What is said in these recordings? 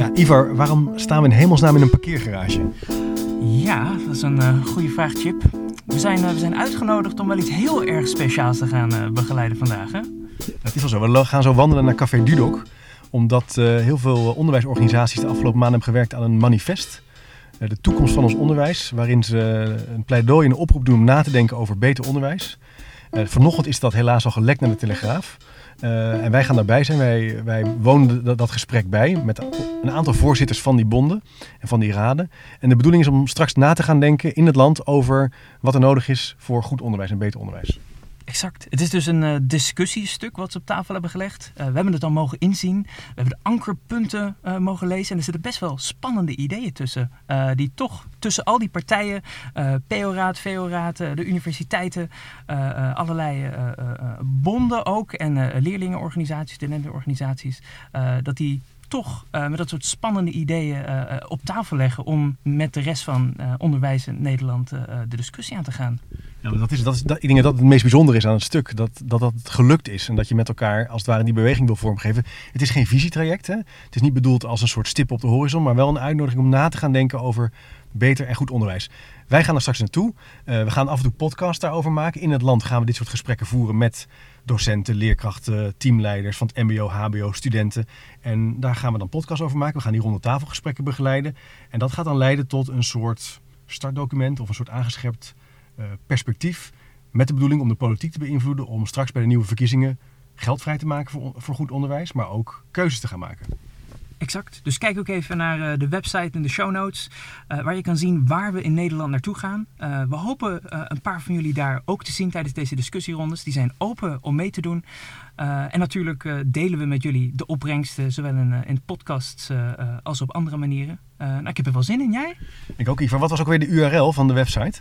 Ja, Ivar, waarom staan we in hemelsnaam in een parkeergarage? Ja, dat is een uh, goede vraag, Chip. We zijn, uh, we zijn uitgenodigd om wel iets heel erg speciaals te gaan uh, begeleiden vandaag. Hè? Het is wel zo. We gaan zo wandelen naar Café Dudok. Omdat heel veel onderwijsorganisaties de afgelopen maanden hebben gewerkt aan een manifest. de toekomst van ons onderwijs. Waarin ze een pleidooi en een oproep doen om na te denken over beter onderwijs. Vanochtend is dat helaas al gelekt naar de Telegraaf. Uh, en wij gaan daarbij zijn. Wij, wij wonen dat, dat, gesprek bij met een aantal voorzitters van die bonden en van die raden. En de bedoeling is om straks na te gaan denken in het land over wat er nodig is voor goed onderwijs en beter onderwijs. Exact. Het is dus een uh, discussiestuk wat ze op tafel hebben gelegd. Uh, we hebben het al mogen inzien. We hebben de ankerpunten uh, mogen lezen. En er zitten best wel spannende ideeën tussen. die toch tussen al die partijen, PO-raad, VO-raad, de universiteiten, allerlei bonden ook. En leerlingenorganisaties, studentenorganisaties. dat die toch met dat soort spannende ideeën op tafel leggen om met de rest van onderwijs in Nederland de discussie aan te gaan. Ja, dat is, dat is, dat, ik denk dat het meest bijzondere is aan het stuk. Dat, dat dat gelukt is en dat je met elkaar als het ware die beweging wil vormgeven. Het is geen visietraject. Hè? Het is niet bedoeld als een soort stip op de horizon, maar wel een uitnodiging om na te gaan denken over beter en goed onderwijs. Wij gaan er straks naartoe. Uh, we gaan af en toe podcasts daarover maken. In het land gaan we dit soort gesprekken voeren met docenten, leerkrachten, teamleiders van het MBO, HBO, studenten. En daar gaan we dan podcasts over maken. We gaan die ronde tafelgesprekken begeleiden. En dat gaat dan leiden tot een soort startdocument of een soort aangescherpt perspectief. Met de bedoeling om de politiek te beïnvloeden. Om straks bij de nieuwe verkiezingen geld vrij te maken voor, voor goed onderwijs. Maar ook keuzes te gaan maken. Exact. Dus kijk ook even naar uh, de website en de show notes, uh, waar je kan zien waar we in Nederland naartoe gaan. Uh, we hopen een paar van jullie daar ook te zien tijdens deze discussierondes. Die zijn open om mee te doen. en natuurlijk delen we met jullie de opbrengsten, zowel in, in podcasts als op andere manieren. nou, ik heb er wel zin in, jij? Ik ook, Ivar. Wat was ook weer de URL van de website?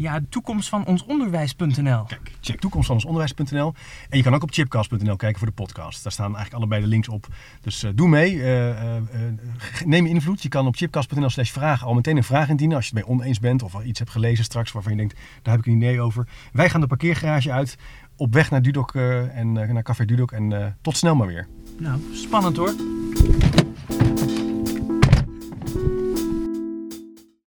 Ja, toekomst van ons onderwijs.nl. Kijk, check toekomst van ons onderwijs.nl. En je kan ook op chipcast.nl kijken voor de podcast. Daar staan eigenlijk allebei de links op. Dus uh, doe mee. Uh, uh, neem invloed. Je kan op chipcast.nl slash vragen al meteen een vraag indienen. Als je het mee oneens bent of iets hebt gelezen straks waarvan je denkt, daar heb ik een idee over. Wij gaan de parkeergarage uit. Op weg naar Dudok en naar Café Dudok. En tot snel maar weer. Nou, spannend hoor.